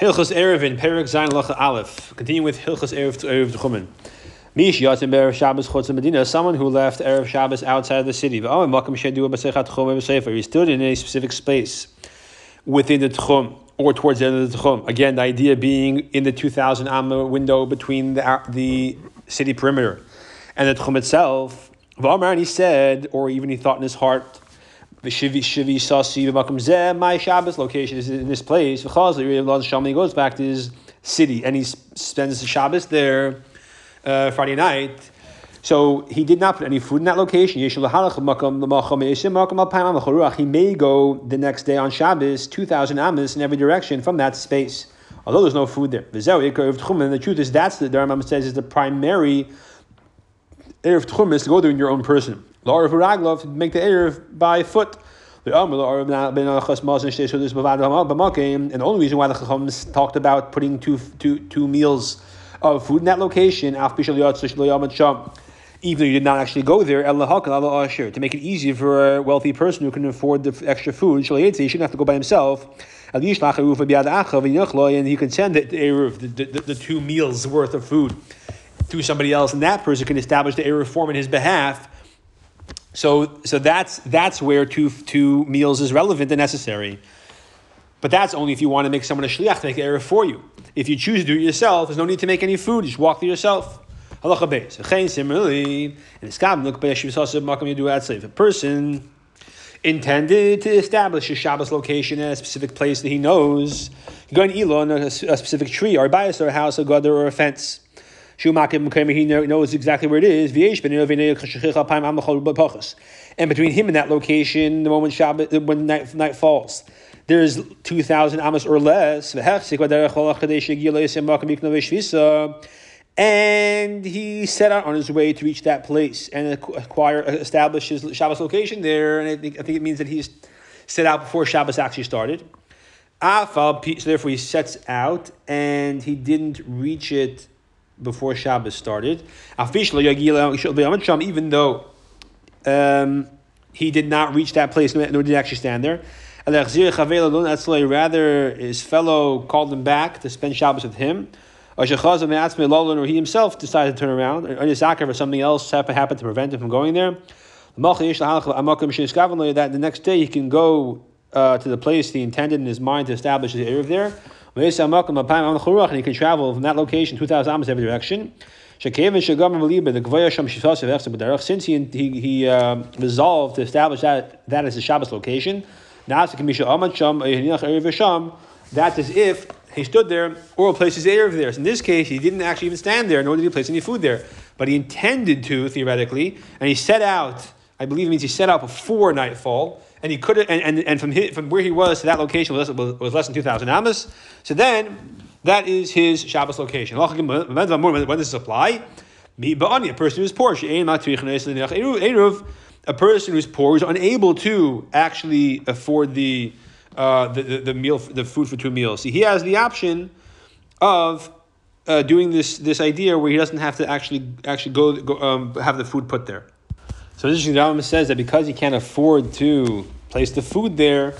Hilchos Erev in Perik Zayin Lacha Aleph. Continue with Hilchos Erev to Erev Tchumen. Mish Yatim Erev Shabbos Chutz Medina. Someone who left Erev Shabbos outside of the city. Oh, Makam Shedu B'Sechat Tchum B'Sefer. He stood in a specific space within the Tchum or towards the end of the Tchum. Again, the idea being in the 2,000 amma window between the, the city perimeter and the Tchum itself. And he said, or even he thought in his heart, Shivi Shivi Sasi B'Makom Zeh. My Shabbos location is in this place. He goes back to his city and he spends the Shabbos there uh, Friday night. So he did not put any food in that location. He may go the next day on Shabbos, 2,000 amas in every direction from that space. Although there's no food there. The truth is, that's the Dharma says is the primary Erev Tchum is to go there in your own person. Larav Raglov make the Erev by foot. The And the only reason why the Chachams talked about putting two, two, two meals of food in that location, even though you did not actually go there, to make it easier for a wealthy person who can afford the extra food, he shouldn't have to go by himself. And he can send the, the, the, the two meals worth of food to somebody else, and that person can establish the Erev form in his behalf so, so that's that's where two two meals is relevant and necessary. But that's only if you want to make someone a shliach to make the erev for you. If you choose to do it yourself, there's no need to make any food. You just walk there yourself. Halacha beis. Similarly, in Iskab look If a person intended to establish a Shabbos location at a specific place that he knows, going to Elon, a, a specific tree, or a bias, or a house, or a gutter, or a fence. He knows exactly where it is. And between him and that location, the moment Shabbat, when night, night falls, there's 2,000 amos or less. And he set out on his way to reach that place and acquire, establish his Shabbos location there. And I think, I think it means that he's set out before Shabbos actually started. So therefore, he sets out and he didn't reach it before Shabbos started. Officially, even though um, he did not reach that place, nor did he actually stand there. Rather, his fellow called him back to spend Shabbos with him. Or he himself decided to turn around, or something else happened to prevent him from going there. That the next day he can go uh, to the place he intended in his mind to establish his Erev there. And he can travel from that location 2,000 amos every direction. Since he, he, he uh, resolved to establish that, that as a Shabbos location, that is if he stood there or placed his Erev there. So in this case, he didn't actually even stand there, nor did he place any food there. But he intended to, theoretically, and he set out, I believe it means he set out before nightfall, and he could and, and, and from his, from where he was to that location was, was, was less than two thousand amas. So then that is his Shabbos location. When does this apply? A person who's poor. A person who's poor who's unable to actually afford the, uh, the, the, the meal the food for two meals. See, he has the option of uh, doing this this idea where he doesn't have to actually actually go, go um, have the food put there. So this Rambam says that because he can't afford to place the food there,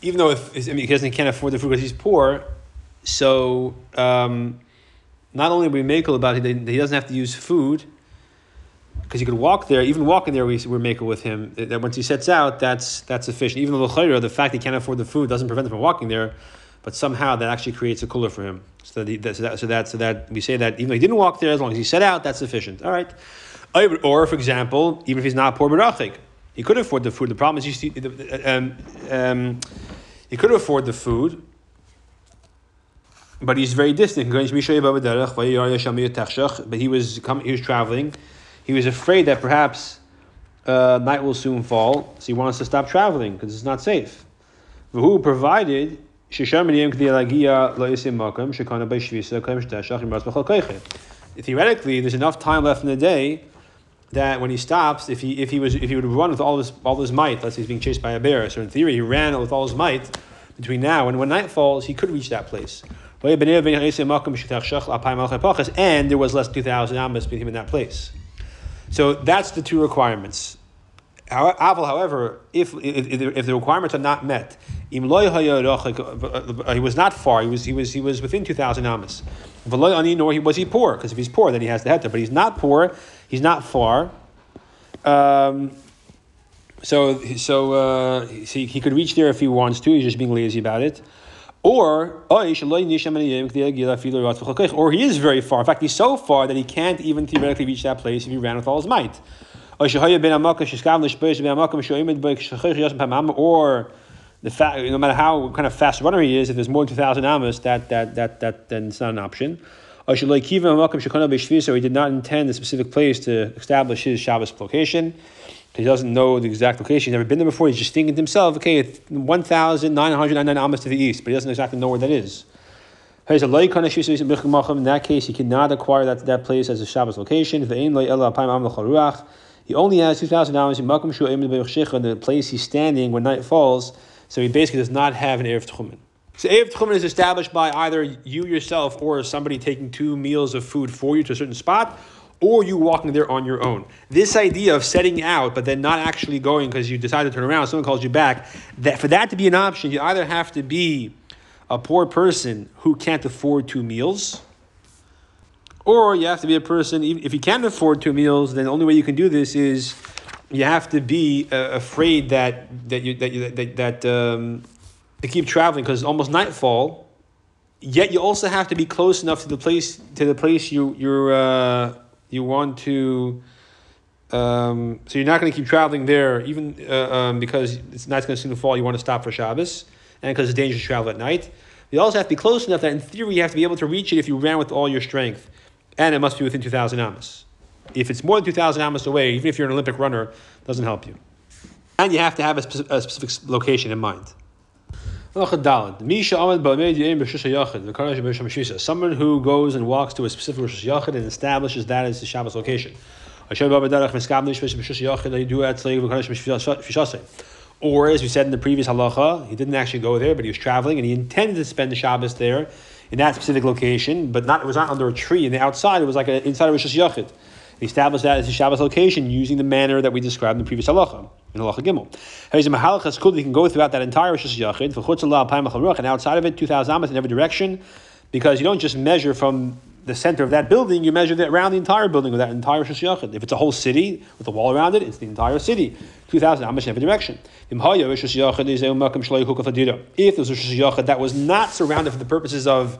even though if, I mean, he can't afford the food because he's poor, so um, not only we make about it, he doesn't have to use food because he could walk there. Even walking there, we, we're making with him. That once he sets out, that's that's sufficient. Even though the the fact he can't afford the food doesn't prevent him from walking there, but somehow that actually creates a cooler for him. So that, he, so that so that so that we say that even though he didn't walk there, as long as he set out, that's sufficient. All right. Or, for example, even if he's not poor barachik, he could afford the food. The problem is, he, um, um, he could afford the food, but he's very distant. But he was coming, he was traveling. He was afraid that perhaps uh, night will soon fall, so he wants to stop traveling because it's not safe. Who provided theoretically, there's enough time left in the day that when he stops, if he if he was if he would run with all his all his might, let's he's being chased by a bear. So in theory, he ran with all his might between now and when night falls, he could reach that place. And there was less two thousand amos between him in that place. So that's the two requirements. Aval, however, if, if, if the requirements are not met, he was not far. He was he was he was within two thousand amas. Nor he was he poor because if he's poor, then he has the heta. But he's not poor. He's not far. Um, so so uh, he, he could reach there if he wants to. He's just being lazy about it. Or, or he is very far. In fact, he's so far that he can't even theoretically reach that place if he ran with all his might. Or the fact, no matter how kind of fast runner he is, if there's more than 2,000 amas, that, that, that, that, then it's not an option. Or he did not intend a specific place to establish his Shabbos location. He doesn't know the exact location. He's never been there before. He's just thinking to himself, okay, 1,999 amas to the east, but he doesn't exactly know where that is. In that case, he cannot acquire that, that place as a Shabbos location. He only has 2,000 amas in Malcolm Shaw in the place he's standing when night falls, so he basically does not have an Erev Tchumen. So Erev Tchumen is established by either you yourself or somebody taking two meals of food for you to a certain spot, or you walking there on your own. This idea of setting out but then not actually going because you decide to turn around, someone calls you back, that for that to be an option, you either have to be a poor person who can't afford two meals, or you have to be a person, if you can't afford two meals, then the only way you can do this is you have to be uh, afraid that that you that you, that, that um, to keep traveling because it's almost nightfall. Yet you also have to be close enough to the place to the place you you're uh, you want to. Um, so you're not going to keep traveling there, even uh, um, because it's not going to soon fall. You want to stop for Shabbos, and because it's dangerous to travel at night. You also have to be close enough that, in theory, you have to be able to reach it if you ran with all your strength, and it must be within two thousand amas. If it's more than two thousand amas away, even if you're an Olympic runner, doesn't help you. And you have to have a, a specific location in mind. Someone who goes and walks to a specific Rosh Yachid and establishes that as the Shabbos location. Or, as we said in the previous halacha, he didn't actually go there, but he was traveling and he intended to spend the Shabbos there in that specific location, but not it was not under a tree. In the outside, it was like a, inside of Rosh Yachid. He established that as a Shabbos location using the manner that we described in the previous halacha, in halacha gimel. He can go throughout that entire Rosh Yachid, and outside of it, 2,000 amas in every direction, because you don't just measure from the center of that building, you measure that around the entire building of that entire Rosh Yachid. If it's a whole city with a wall around it, it's the entire city. 2,000 amas in every direction. If there's a Rosh that was not surrounded for the purposes of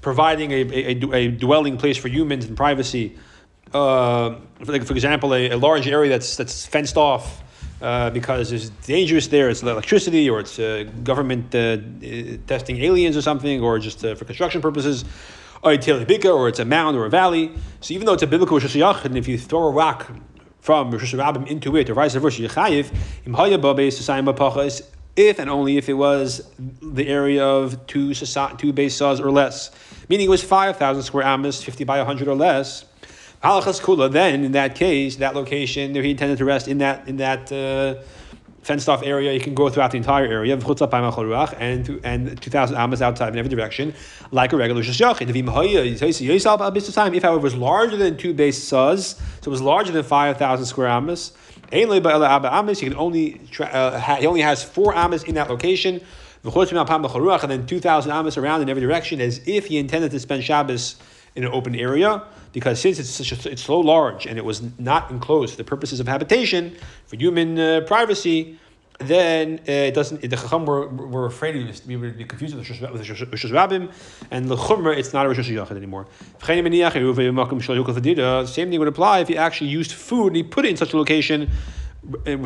providing a, a, a dwelling place for humans and privacy, uh, for, like, for example, a, a, large area that's that's fenced off uh, because it's dangerous there. It's electricity, or it's uh, government uh, testing aliens or something, or just uh, for construction purposes. Or a or it's a mound or a valley. So even though it's a biblical Rosh and if you throw a rock from Rosh Hashanah into it, or vice versa, Yechayiv, im hayabah if and only if it was the area of two two base saws or less, meaning it was five thousand square amas, fifty by hundred or less Halachas kula. Then, in that case, that location there he intended to rest in that in that uh, fenced off area. You can go throughout the entire area and and two thousand amas outside in every direction, like a regular shashachid. If however it was larger than two base saws, so it was larger than five thousand square amas. He can only uh, he only has four amas in that location. And then 2,000 amas around in every direction, as if he intended to spend Shabbos in an open area because since it's such a, it's so large and it was not enclosed for the purposes of habitation for human uh, privacy, then uh, it doesn't. The Chacham were, were afraid of this. We would be confused with the Rosh Rabbim, and the Chumrah, it's not a Rosh Yachid anymore. The same thing would apply if he actually used food and he put it in such a location.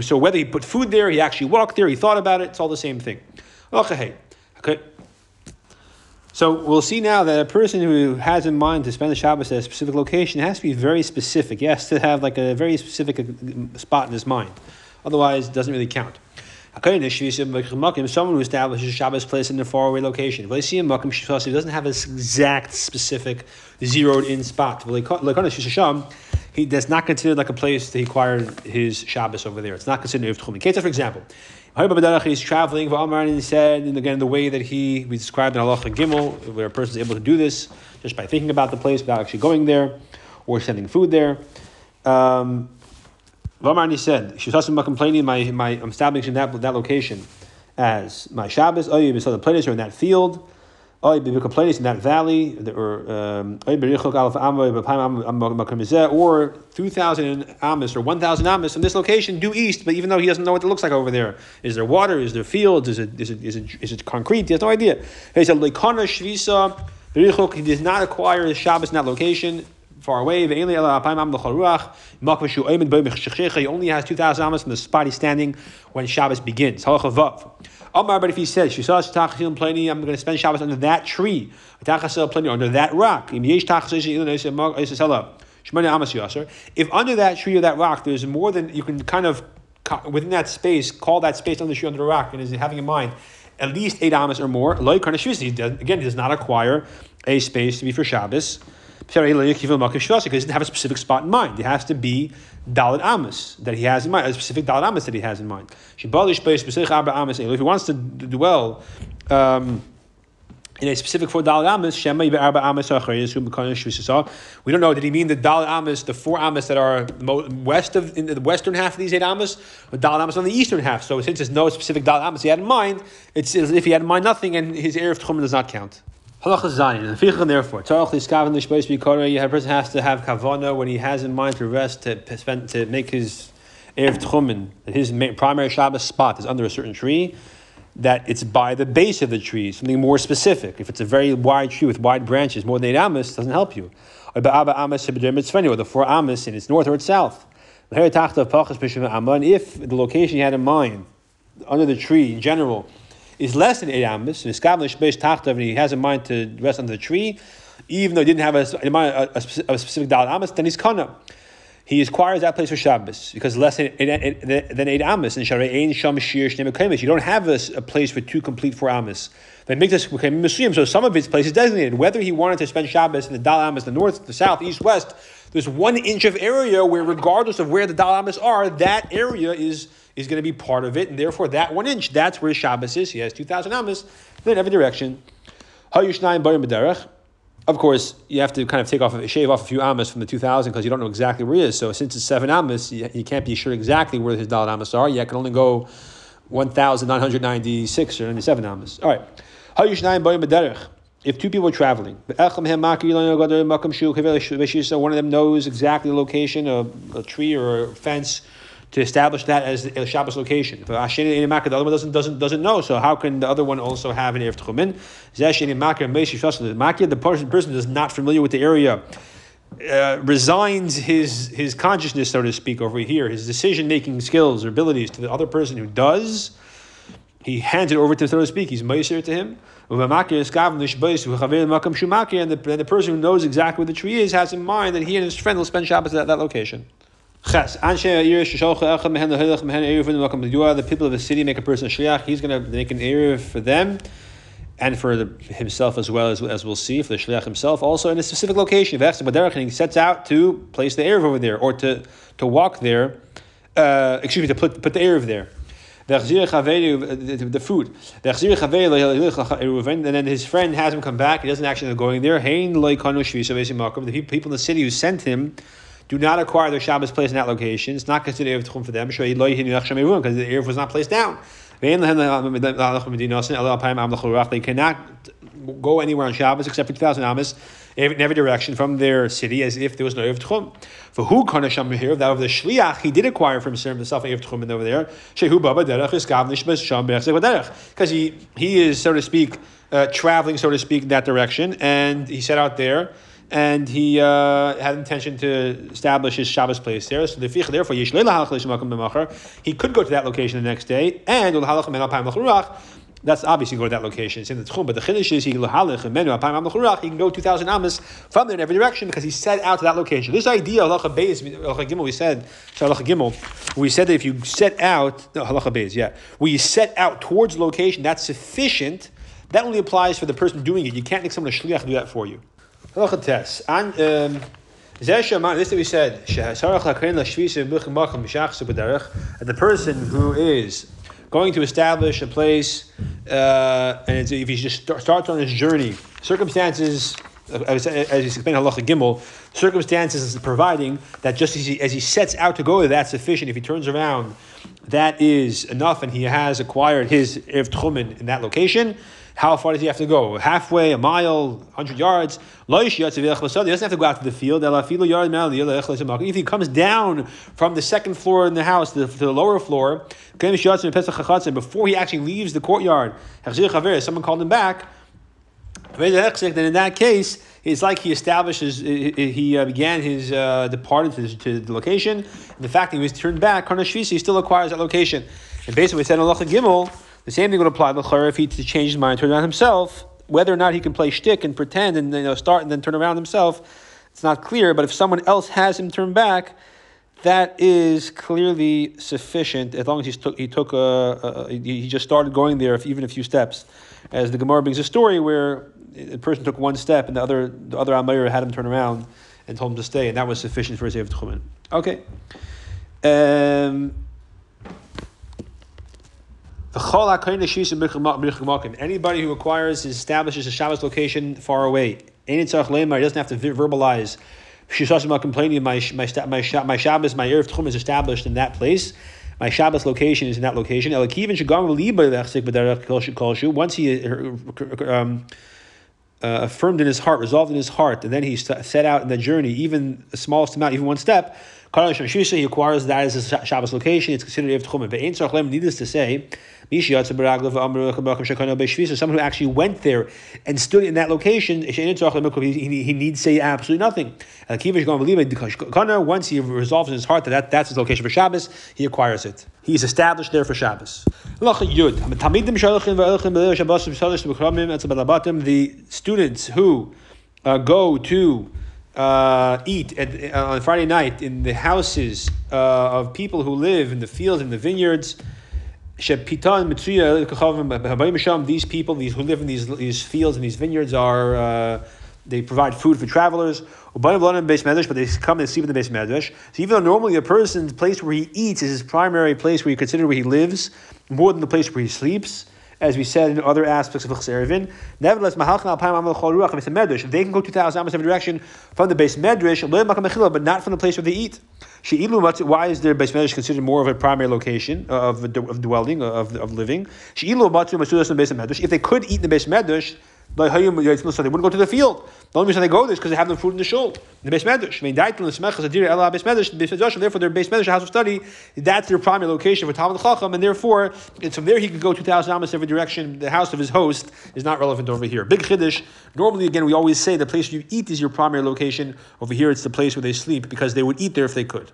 So whether he put food there, he actually walked there, he thought about it, it's all the same thing. Okay. So we'll see now that a person who has in mind to spend the Shabbos at a specific location has to be very specific. He has to have like a very specific uh, spot in his mind. Otherwise, it doesn't really count. Someone who establishes a Shabbos place in a faraway location. He doesn't have this exact, specific, zeroed in spot. He does not consider like a place that he acquired his Shabbos over there. It's not considered. For example, He's traveling, and he said, and again, the way that he, we described in halacha Gimel, where a person is able to do this just by thinking about the place without actually going there or sending food there. Um, Vamarni said, "Shusasima complaining my my I'm establishing that that location as my Shabbos. Oh, you saw the places are in that field. Oh, that valley, or um, or two thousand amas or one thousand amas from this location due east. But even though he doesn't know what it looks like over there, is there water? Is there fields? Is it is it is it, is it concrete? He has no idea. He said. He does not acquire the Shabbos in that location far away. He only has 2,000 amas from the spot he's standing when Shabbos begins. Oh, Omar, but if he says, she saw Tachashil plenty, I'm going to spend Shabbos under that tree, plenty under that rock. If under that tree or that rock there's more than you can kind of within that space call that space under the tree under the rock and is having in mind at least eight amas or more. Again, he does not acquire a space to be for Shabbos because he doesn't have a specific spot in mind. It has to be Daled Amos that he has in mind, a specific Daled Amos that he has in mind. If he wants to dwell um, in a specific for Daled Amos, We don't know. Did he mean the Daled Amos, the four Amos that are west of in the western half of these eight Amos, or Daled Amos on the eastern half? So since there's no specific Dalit Amos he had in mind, it's as if he had in mind nothing, and his Erev Tchumen does not count. Halacha Zayin. And therefore, Tzarech Liskaven Lishbois. A person has to have kavana when he has in mind to rest to spend to make his erev tchumen. That his primary Shabbos spot is under a certain tree. That it's by the base of the tree, something more specific. If it's a very wide tree with wide branches, more than eight amos, doesn't help you. Or the four amos in its north or its south. And if the location you had in mind, under the tree in general, is less than eight amas, and and he has in mind to rest under the tree, even though he didn't have a, a, a, a specific dal amas, then he's kana. He acquires that place for Shabbos because less than, than eight amas in Sharei Ein Sham Shir You don't have a, a, place for two complete four amas. They make this museum, so some of its place is designated. Whether he wanted to spend Shabbos in the dal amas, the north, the south, east, west, there's one inch of area where, regardless of where the dal amas are, that area is is going to be part of it, and therefore that one inch, that's where Shabbos is. He has 2,000 amas, then every direction. Of course, you have to kind of take off, shave off a few amas from the 2,000 because you don't know exactly where he is. So since it's seven amas, you, can't be sure exactly where his dalad amas are. You can only go 1,996 or 97 amas. All right. If two people are traveling, one of them knows exactly the location of a tree or a fence to establish that as a Shabbos location. If the other one doesn't, doesn't, doesn't know, so how can the other one also have an Erev Tchumen? The person, person is not familiar with the area. Uh, resigns his his consciousness, so to speak, over here, his decision making skills or abilities to the other person who does. He hands it over to, so to speak. He's meiser to him. And the, and the person who knows exactly where the tree is has in mind that he and his friend will spend Shabbos at that location. Ches. The people of the city make a person a shliach. He's going to make an erev for them and for the, himself as well as, as we'll see for the shliach himself. Also in a specific location. And he sets out to place the erev over there or to to walk there. Uh, excuse me, to put put the erev there. The, food. And then his friend has him come back. He doesn't actually end up going there. The people in the city who sent him do not acquire their Shabbos place in that location. It's not considered Erev Tchum for them because the Erev was not placed down. They cannot go anywhere on Shabbos except for 2,000 Amos in every direction from their city as if there was no Erev Tchum. For who Kanasham here, that of the Shliach, he did acquire from himself Erev Tchum over there. Shehu Baba Derech is Because he, he is, so to speak, uh, traveling, so to speak, in that direction, and he set out there and he uh, had intention to establish his Shabbos place there. So therefore, he could go to that location the next day, and that's obviously go to that location. It's in the Tchum, but the Chiddush is he can go 2,000 amas from there in every direction because he set out to that location. This idea, halacha beis, halacha gimel, we said, halacha gimel, we said that if you set out, halacha beis, yeah, you set out towards location, that's sufficient. That only applies for the person doing it. You can't make someone a shliach do that for you. Halacha tes. And um, this that we said, and the person who is going to establish a place, uh, and if he just starts on his journey, circumstances as, as he's explained halacha gimel, circumstances is providing that just as he, as he sets out to go, that's sufficient. If he turns around, that is enough, and he has acquired his erev in that location. How far does he have to go? Halfway, a mile, hundred yards. He doesn't have to go out to the field. If he comes down from the second floor in the house to the, to the lower floor, before he actually leaves the courtyard, someone called him back. Then in that case, it's like he establishes, he uh, began his uh, to, the location. The fact that he was turned back, he still acquires that location. And basically, we said in Gimel, the same thing would apply to the Khur if he to change his mind, turn around himself. Whether or not he can play shtick and pretend and you know start and then turn around himself, it's not clear. But if someone else has him turn back, that is clearly sufficient as long as he took he took a, a, he just started going there even a few steps, as the Gemara brings a story where a person took one step and the other the other Amir had him turn around and told him to stay, and that was sufficient for his Ev Tchumen. Okay. Um, Anybody who acquires, establishes a Shabbos location far away, he doesn't have to verbalize. complaining, my, my, my, my Shabbos, my Erev Tchum is established in that place. My Shabbos location is in that location. Once he um, uh, affirmed in his heart, resolved in his heart, and then he set out in the journey, even the smallest amount, even one step, he acquires that as a Shabbos location, it's considered Ev Tchumim. Needless to say, someone who actually went there and stood in that location, he, needs to say absolutely nothing. Once he resolves in his heart that, that that's his location for Shabbos, he acquires it. He is established there for Shabbos. The students who uh, go to uh, eat at, uh, on Friday night in the houses uh, of people who live in the fields and the vineyards. These people, these who live in these, these fields and these vineyards, are uh, they provide food for travelers. But they come and sleep in the beis medrash. So even though normally a person's place where he eats is his primary place where you consider where he lives, more than the place where he sleeps, as we said in other aspects of Chserevin. Nevertheless, if they can go 2,000 amos every direction from the beis medrash, but not from the place where they eat. Why is their beis medrash considered more of a primary location uh, of, of dwelling, uh, of, of living? She'ilu matzu masudas in the beis medrash. If they could eat in the beis medrash, they wouldn't go to the field. The only reason they go there is because they have no food in the shul, the beis medrash. I mean, therefore their beis medrash, house of study, that's their primary location for Talmud Chacham, and therefore it's from there he can go two thousand amos every direction. The house of his host is not relevant over here. Big chiddush. Normally, again, we always say the place you eat is your primary location. Over here, it's the place where they sleep because they would eat there if they could.